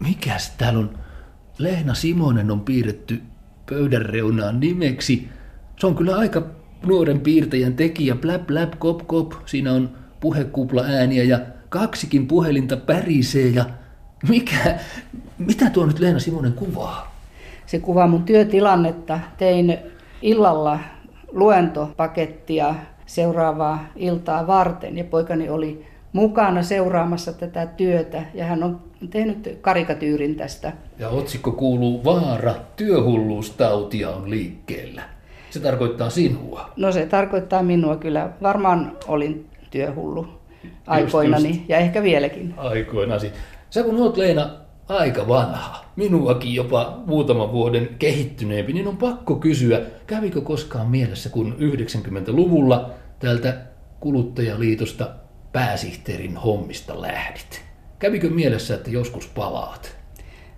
mikäs täällä on? Leena Simonen on piirretty pöydän reunaan nimeksi. Se on kyllä aika nuoren piirtäjän tekijä. Bläp, bläp, kop, kop. Siinä on puhekupla ääniä ja kaksikin puhelinta pärisee ja mikä, mitä tuo nyt Leena Simonen kuvaa? Se kuvaa mun työtilannetta. Tein illalla luentopakettia seuraavaa iltaa varten ja poikani oli mukana seuraamassa tätä työtä ja hän on tehnyt karikatyyrin tästä. Ja otsikko kuuluu Vaara, työhulluustautia on liikkeellä. Se tarkoittaa sinua. No se tarkoittaa minua kyllä. Varmaan olin työhullu aikoinani just, just. ja ehkä vieläkin. Aikoinasi. Sä kun oot Leena aika vanha, minuakin jopa muutaman vuoden kehittyneempi, niin on pakko kysyä, kävikö koskaan mielessä, kun 90-luvulla täältä kuluttajaliitosta pääsihteerin hommista lähdit? Kävikö mielessä, että joskus palaat?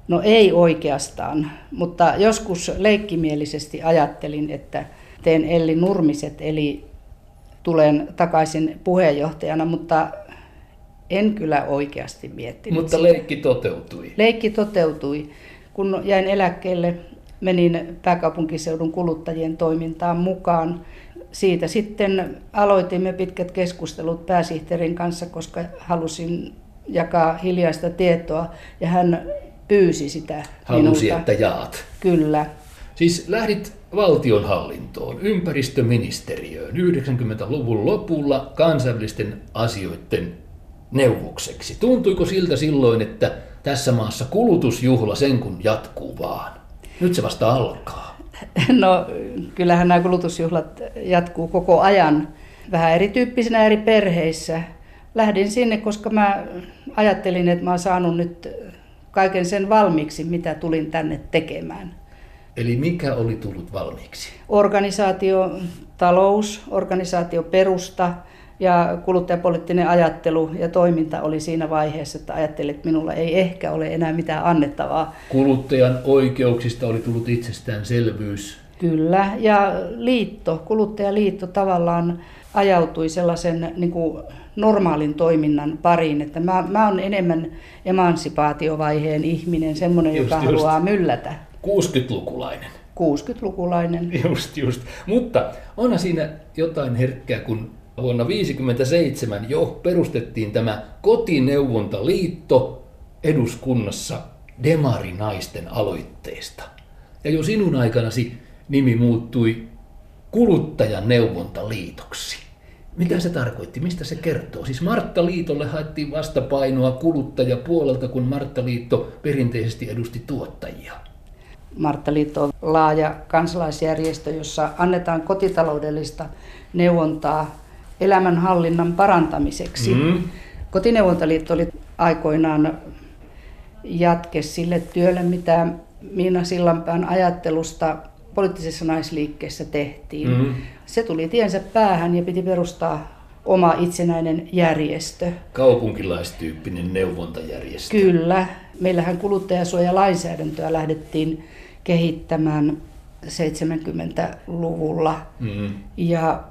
No ei oikeastaan, mutta joskus leikkimielisesti ajattelin, että teen Elli Nurmiset, eli tulen takaisin puheenjohtajana, mutta en kyllä oikeasti miettinyt Mutta sitä. leikki toteutui. Leikki toteutui. Kun jäin eläkkeelle, menin pääkaupunkiseudun kuluttajien toimintaan mukaan. Siitä sitten aloitimme pitkät keskustelut pääsihteerin kanssa, koska halusin jakaa hiljaista tietoa ja hän pyysi sitä Halusi, minulta. että jaat. Kyllä. Siis lähdit valtionhallintoon, ympäristöministeriöön 90-luvun lopulla kansainvälisten asioiden neuvokseksi. Tuntuiko siltä silloin, että tässä maassa kulutusjuhla sen kun jatkuu vaan? Nyt se vasta alkaa. No kyllähän nämä kulutusjuhlat jatkuu koko ajan vähän erityyppisinä eri perheissä. Lähdin sinne, koska mä ajattelin, että mä oon saanut nyt kaiken sen valmiiksi, mitä tulin tänne tekemään. Eli mikä oli tullut valmiiksi? Organisaatio, talous, organisaatio perusta, ja kuluttajapoliittinen ajattelu ja toiminta oli siinä vaiheessa, että ajattelin, että minulla ei ehkä ole enää mitään annettavaa. Kuluttajan oikeuksista oli tullut itsestäänselvyys. Kyllä, ja liitto, kuluttajaliitto tavallaan ajautui sellaisen niin kuin normaalin toiminnan pariin, että mä, mä olen enemmän emansipaatiovaiheen ihminen, semmoinen, just, joka just. haluaa myllätä. 60-lukulainen. 60-lukulainen. Just, just. Mutta onhan siinä jotain herkkää, kun vuonna 1957 jo perustettiin tämä kotineuvontaliitto eduskunnassa demarinaisten aloitteesta. Ja jo sinun aikanasi nimi muuttui kuluttajan neuvontaliitoksi. Mitä se tarkoitti? Mistä se kertoo? Siis Martta Liitolle haettiin vastapainoa kuluttajapuolelta, kun Martta Liitto perinteisesti edusti tuottajia. Martta Liitto on laaja kansalaisjärjestö, jossa annetaan kotitaloudellista neuvontaa elämänhallinnan parantamiseksi. Mm. Kotineuvontaliitto oli aikoinaan jatke sille työlle, mitä Miina Sillanpään ajattelusta poliittisessa naisliikkeessä tehtiin. Mm. Se tuli tiensä päähän ja piti perustaa oma itsenäinen järjestö. Kaupunkilaistyyppinen neuvontajärjestö. Kyllä. Meillähän kuluttajasuojalainsäädäntöä lähdettiin kehittämään 70-luvulla. Mm. Ja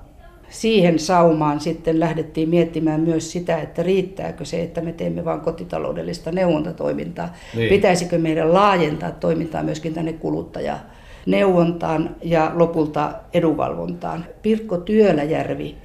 siihen saumaan sitten lähdettiin miettimään myös sitä, että riittääkö se, että me teemme vain kotitaloudellista neuvontatoimintaa. Niin. Pitäisikö meidän laajentaa toimintaa myöskin tänne kuluttaja neuvontaan ja lopulta edunvalvontaan. Pirkko Työläjärvi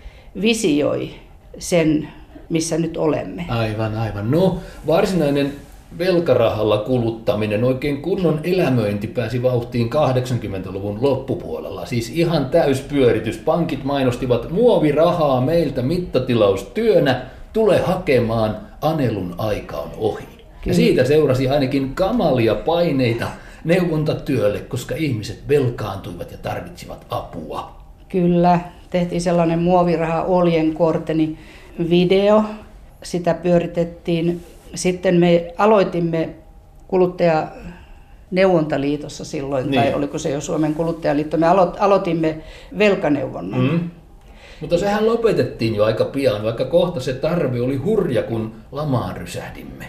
visioi sen, missä nyt olemme. Aivan, aivan. No, varsinainen velkarahalla kuluttaminen, oikein kunnon elämöinti pääsi vauhtiin 80-luvun loppupuolella. Siis ihan täyspyöritys. Pankit mainostivat muovirahaa meiltä mittatilaustyönä, tule hakemaan, Anelun aika on ohi. Kyllä. Ja siitä seurasi ainakin kamalia paineita neuvontatyölle, koska ihmiset velkaantuivat ja tarvitsivat apua. Kyllä, tehtiin sellainen muoviraha oljenkorteni video. Sitä pyöritettiin sitten me aloitimme kuluttaja neuvontaliitossa silloin, niin. tai oliko se jo Suomen kuluttajaliitto, me alo- aloitimme velkaneuvonnan. Mm. Mutta sehän lopetettiin jo aika pian, vaikka kohta se tarve oli hurja, kun lamaan rysähdimme.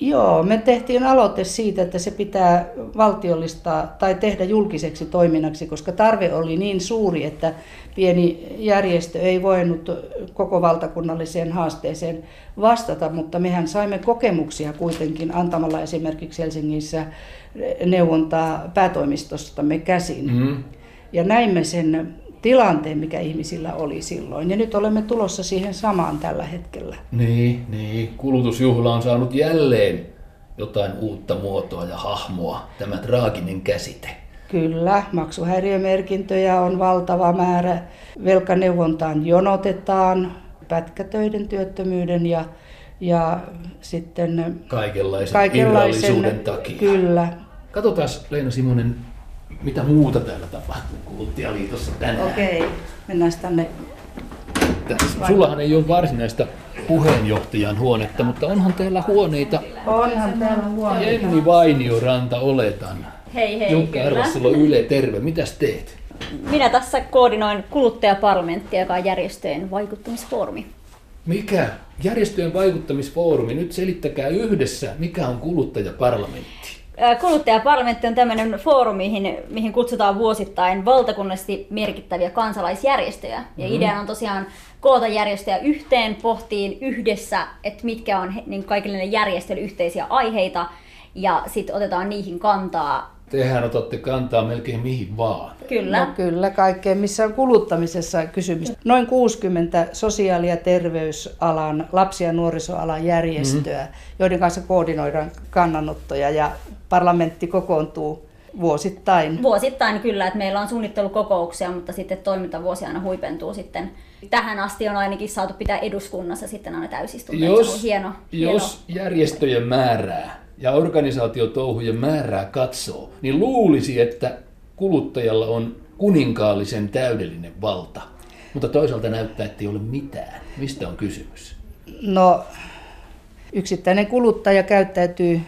Joo, me tehtiin aloite siitä, että se pitää valtiollistaa tai tehdä julkiseksi toiminnaksi, koska tarve oli niin suuri, että pieni järjestö ei voinut koko valtakunnalliseen haasteeseen vastata, mutta mehän saimme kokemuksia kuitenkin antamalla esimerkiksi Helsingissä neuvontaa päätoimistostamme käsin. Mm. Ja näimme sen tilanteen, mikä ihmisillä oli silloin. Ja nyt olemme tulossa siihen samaan tällä hetkellä. Niin, niin. Kulutusjuhla on saanut jälleen jotain uutta muotoa ja hahmoa, tämä traaginen käsite. Kyllä, maksuhäiriömerkintöjä on valtava määrä. Velkaneuvontaan jonotetaan pätkätöiden, työttömyyden ja, ja sitten kaikenlaisen, kaikenlaisen takia. Kyllä. Katsotaan Leena Simonen, mitä muuta täällä tapahtuu Kuluttajaliitossa tänään. Okei, mennään tänne. Tässä, sullahan ei ole varsinaista puheenjohtajan huonetta, mutta onhan täällä huoneita. Onhan täällä huoneita. Jenni Vainioranta oletan. Hei hei, Jukka Arvassalo Yle, terve. Mitäs teet? Minä tässä koordinoin kuluttajaparlamenttia, joka on järjestöjen vaikuttamisfoorumi. Mikä? Järjestöjen vaikuttamisfoorumi. Nyt selittäkää yhdessä, mikä on kuluttajaparlamentti. Kuluttajaparlamentti on tämmöinen foorumi, mihin, mihin kutsutaan vuosittain valtakunnallisesti merkittäviä kansalaisjärjestöjä. Ja mm. idea on tosiaan koota järjestöjä yhteen, pohtiin yhdessä, että mitkä on niin kaikille järjestöille yhteisiä aiheita, ja sitten otetaan niihin kantaa Tehän otatte kantaa melkein mihin vaan. Kyllä. No, kyllä, kaikkeen, missä on kuluttamisessa kysymys. Noin 60 sosiaali- ja terveysalan, lapsi- ja nuorisoalan järjestöä, mm-hmm. joiden kanssa koordinoidaan kannanottoja ja parlamentti kokoontuu vuosittain. Vuosittain kyllä, että meillä on suunnittelukokouksia, mutta sitten toimintavuosi aina huipentuu sitten. Tähän asti on ainakin saatu pitää eduskunnassa sitten aina täysistunto. Jos, hieno, jos hieno. järjestöjen määrää ja organisaatiotouhujen määrää katsoo, niin luulisi, että kuluttajalla on kuninkaallisen täydellinen valta. Mutta toisaalta näyttää, että ei ole mitään. Mistä on kysymys? No, yksittäinen kuluttaja käyttäytyy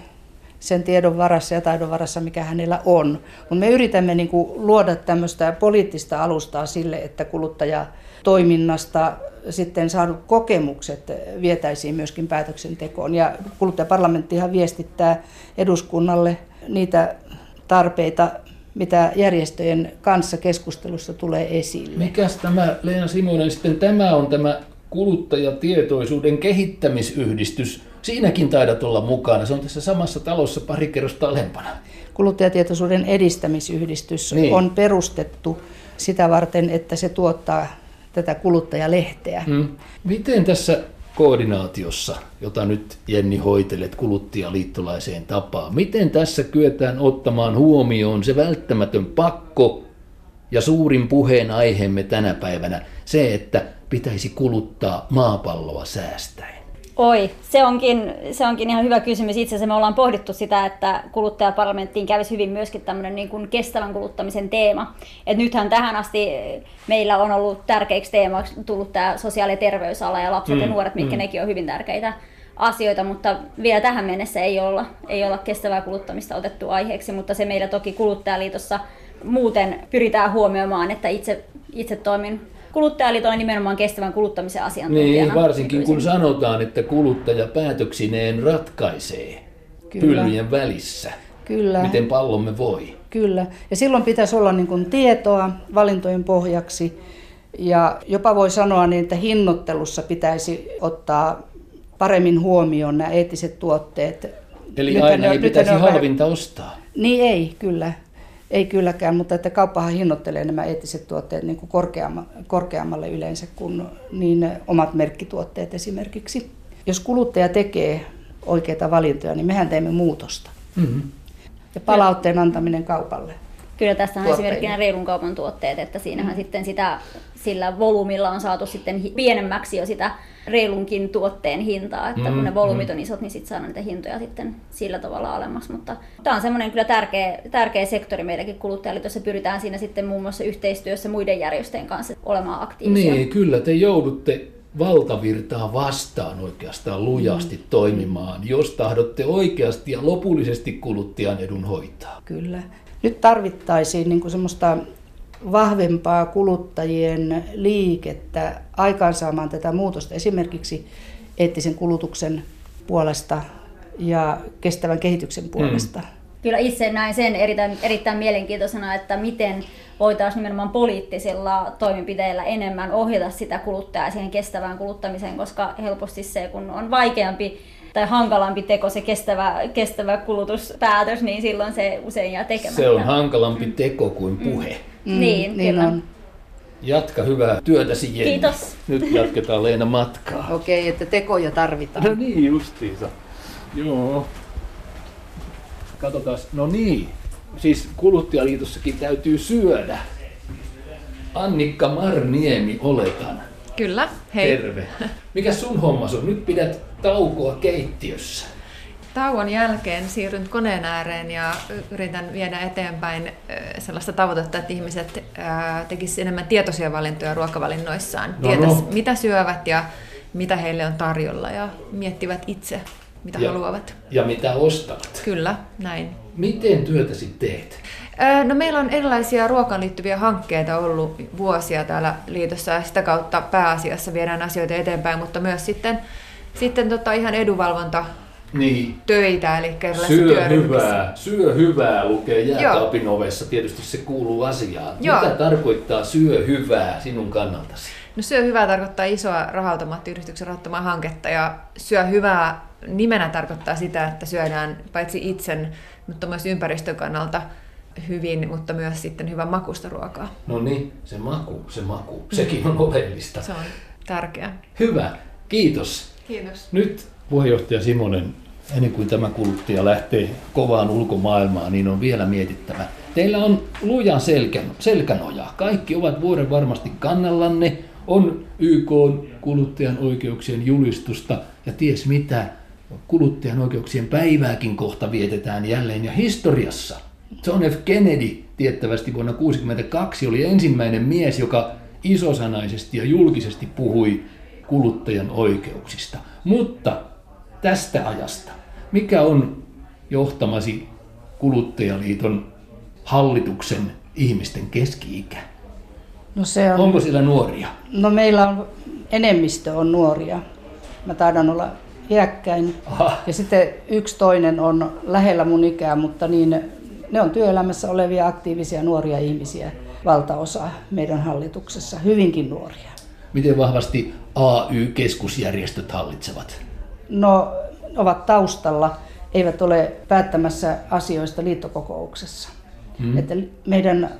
sen tiedon varassa ja taidon varassa, mikä hänellä on. Mutta me yritämme niin kuin luoda tämmöistä poliittista alustaa sille, että kuluttaja toiminnasta sitten saadut kokemukset vietäisiin myöskin päätöksentekoon. Ja kuluttajaparlamenttihan viestittää eduskunnalle niitä tarpeita, mitä järjestöjen kanssa keskustelussa tulee esille. Mikäs tämä, Leena Simonen, sitten tämä on tämä kuluttajatietoisuuden kehittämisyhdistys. Siinäkin taidat olla mukana. Se on tässä samassa talossa pari kerrosta alempana. Kuluttajatietoisuuden edistämisyhdistys niin. on perustettu sitä varten, että se tuottaa tätä kuluttajalehteä. Mm. Miten tässä koordinaatiossa, jota nyt Jenni hoitelet kuluttajaliittolaiseen tapaan, miten tässä kyetään ottamaan huomioon se välttämätön pakko ja suurin puheen aiheemme tänä päivänä, se, että pitäisi kuluttaa maapalloa säästäen? Oi, se onkin, se onkin ihan hyvä kysymys. Itse asiassa me ollaan pohdittu sitä, että kuluttajaparlamenttiin kävisi hyvin myöskin tämmöinen niin kuin kestävän kuluttamisen teema. Et nythän tähän asti meillä on ollut tärkeiksi teemaksi tullut tämä sosiaali- ja terveysala ja lapset mm, ja nuoret, mitkä mm. nekin on hyvin tärkeitä asioita, mutta vielä tähän mennessä ei olla, ei olla kestävää kuluttamista otettu aiheeksi, mutta se meillä toki Kuluttajaliitossa muuten pyritään huomioimaan, että itse, itse toimin kuluttajaliitolla nimenomaan kestävän kuluttamisen asiantuntijana. Niin, varsinkin kun sanotaan, että kuluttaja päätöksineen ratkaisee Kyllä. pylvien välissä. Kyllä. Miten pallomme voi. Kyllä. Ja silloin pitäisi olla niin kuin tietoa valintojen pohjaksi. Ja jopa voi sanoa niin, että hinnoittelussa pitäisi ottaa paremmin huomioon nämä eettiset tuotteet. Eli Nythän aina ne, ei pitäisi halvinta ostaa. Niin ei, kyllä. Ei kylläkään, mutta että kauppahan hinnoittelee nämä eettiset tuotteet niin kuin korkeammalle yleensä kuin niin omat merkkituotteet esimerkiksi. Jos kuluttaja tekee oikeita valintoja, niin mehän teemme muutosta. Mm-hmm. Ja palautteen antaminen kaupalle. Kyllä tässä on esimerkkinä reilun kaupan tuotteet, että siinähän mm. sitten sitä, sillä volyymilla on saatu sitten pienemmäksi jo sitä reilunkin tuotteen hintaa, että mm, kun ne mm. volyymit on isot, niin sitten saadaan niitä hintoja sitten sillä tavalla alemmas. Mutta tämä on semmoinen kyllä tärkeä, tärkeä sektori meillekin kuluttajaliitossa. Pyritään siinä sitten muun muassa yhteistyössä muiden järjestöjen kanssa olemaan aktiivisia. Niin, kyllä te joudutte valtavirtaa vastaan oikeastaan lujasti mm. toimimaan, jos tahdotte oikeasti ja lopullisesti kuluttajan edun hoitaa. Kyllä. Nyt tarvittaisiin niin kuin semmoista vahvempaa kuluttajien liikettä aikaansaamaan tätä muutosta esimerkiksi eettisen kulutuksen puolesta ja kestävän kehityksen puolesta. Mm. Kyllä itse näin sen erittäin, erittäin mielenkiintoisena, että miten voitaisiin nimenomaan poliittisilla toimenpiteillä enemmän ohjata sitä kuluttajaa siihen kestävään kuluttamiseen, koska helposti se, kun on vaikeampi tai hankalampi teko se kestävä, kestävä kulutuspäätös, niin silloin se usein jää tekemättä. Se on hankalampi teko kuin puhe. Mm. Niin, niin kyllä. on. Jatka hyvää työtäsi Jenni. Kiitos. Nyt jatketaan Leena matkaa. Okei, okay, että tekoja tarvitaan. No niin, justiinsa. Joo. Katsotaan. No niin. Siis kuluttajaliitossakin täytyy syödä. Annikka Marniemi, oletan. Kyllä, hei. Terve. Mikä sun hommas on? Nyt pidät taukoa keittiössä. Tauon jälkeen siirryn koneen ääreen ja yritän viedä eteenpäin sellaista tavoitetta, että ihmiset tekisivät enemmän tietoisia valintoja ruokavalinnoissaan. No, Tietäisi, no. mitä syövät ja mitä heille on tarjolla ja miettivät itse, mitä ja, haluavat. Ja mitä ostavat. Kyllä, näin. Miten työtäsi teet? No meillä on erilaisia ruokaan liittyviä hankkeita ollut vuosia täällä liitossa ja sitä kautta pääasiassa viedään asioita eteenpäin, mutta myös sitten, sitten tota ihan edunvalvonta niin. töitä, eli Syö hyvää, syö hyvää lukee jääkaapin ovessa, tietysti se kuuluu asiaan. Joo. Mitä tarkoittaa syö hyvää sinun kannaltasi? No syö hyvää tarkoittaa isoa rahautomaattiyhdistyksen rahoittamaa hanketta ja syö hyvää nimenä tarkoittaa sitä, että syödään paitsi itsen, mutta myös ympäristön kannalta hyvin, mutta myös sitten hyvän makusta ruokaa. No niin, se maku, se maku, sekin on oleellista. Se on tärkeää. Hyvä, kiitos. Kiitos. Nyt puheenjohtaja Simonen, ennen kuin tämä kuluttaja lähtee kovaan ulkomaailmaan, niin on vielä mietittävä. Teillä on luja selkän, selkänoja. Kaikki ovat vuoden varmasti kannallanne. On YK kuluttajan oikeuksien julistusta ja ties mitä. Kuluttajan oikeuksien päivääkin kohta vietetään jälleen ja historiassa – John F. Kennedy tiettävästi vuonna 1962 oli ensimmäinen mies, joka isosanaisesti ja julkisesti puhui kuluttajan oikeuksista. Mutta tästä ajasta, mikä on johtamasi kuluttajaliiton hallituksen ihmisten keski-ikä? No se on, Onko siellä nuoria? No meillä on, enemmistö on nuoria. Mä taidan olla iäkkäin. Aha. Ja sitten yksi toinen on lähellä mun ikää, mutta niin ne on työelämässä olevia aktiivisia nuoria ihmisiä, valtaosa meidän hallituksessa, hyvinkin nuoria. Miten vahvasti AY-keskusjärjestöt hallitsevat? No, ovat taustalla, eivät ole päättämässä asioista liittokokouksessa. Hmm. Että meidän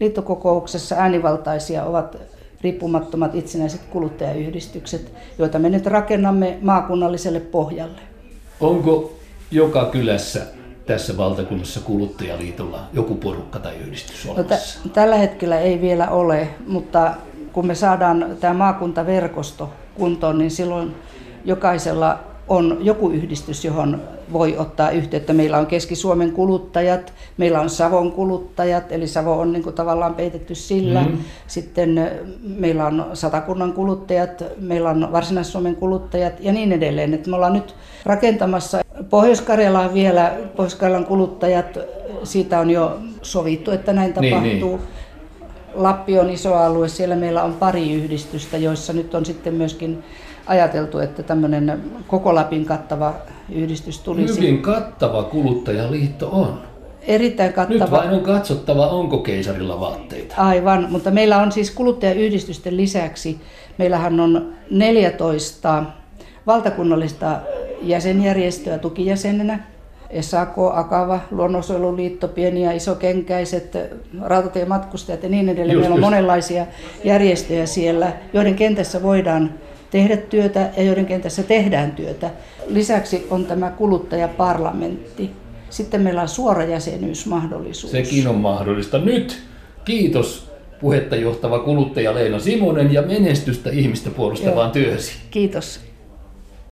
liittokokouksessa äänivaltaisia ovat riippumattomat itsenäiset kuluttajayhdistykset, joita me nyt rakennamme maakunnalliselle pohjalle. Onko joka kylässä tässä valtakunnassa kuluttajaliitolla joku porukka tai yhdistys olemassa? No, t- tällä hetkellä ei vielä ole, mutta kun me saadaan tämä maakuntaverkosto kuntoon, niin silloin jokaisella on joku yhdistys, johon voi ottaa yhteyttä. Meillä on Keski-Suomen kuluttajat, meillä on Savon kuluttajat, eli Savo on niin kuin tavallaan peitetty sillä. Mm-hmm. Sitten meillä on Satakunnan kuluttajat, meillä on Varsinais-Suomen kuluttajat ja niin edelleen. Et me ollaan nyt rakentamassa Pohjois-Karjalaan vielä, Pohjois-Karjalan kuluttajat, siitä on jo sovittu, että näin tapahtuu. Niin, niin. Lappi on iso alue, siellä meillä on pari yhdistystä, joissa nyt on sitten myöskin ajateltu, että tämmöinen koko Lapin kattava yhdistys tulisi. Hyvin kattava kuluttajaliitto on. Erittäin kattava. Nyt vain on katsottava, onko keisarilla vaatteita. Aivan, mutta meillä on siis kuluttajayhdistysten lisäksi, meillähän on 14 valtakunnallista jäsenjärjestöä tukijäsenenä. SAK, Akava, Luonnonsuojeluliitto, Pieni- ja Isokenkäiset, rautatiematkustajat ja niin edelleen. Just, Meillä on just. monenlaisia järjestöjä siellä, joiden kentässä voidaan tehdä työtä ja joiden kentässä tehdään työtä. Lisäksi on tämä kuluttajaparlamentti. Sitten meillä on suorajäsenyysmahdollisuus. Sekin on mahdollista. Nyt kiitos puhetta johtava kuluttaja Leena Simonen ja menestystä ihmistä puolustavaan työhösi. Kiitos.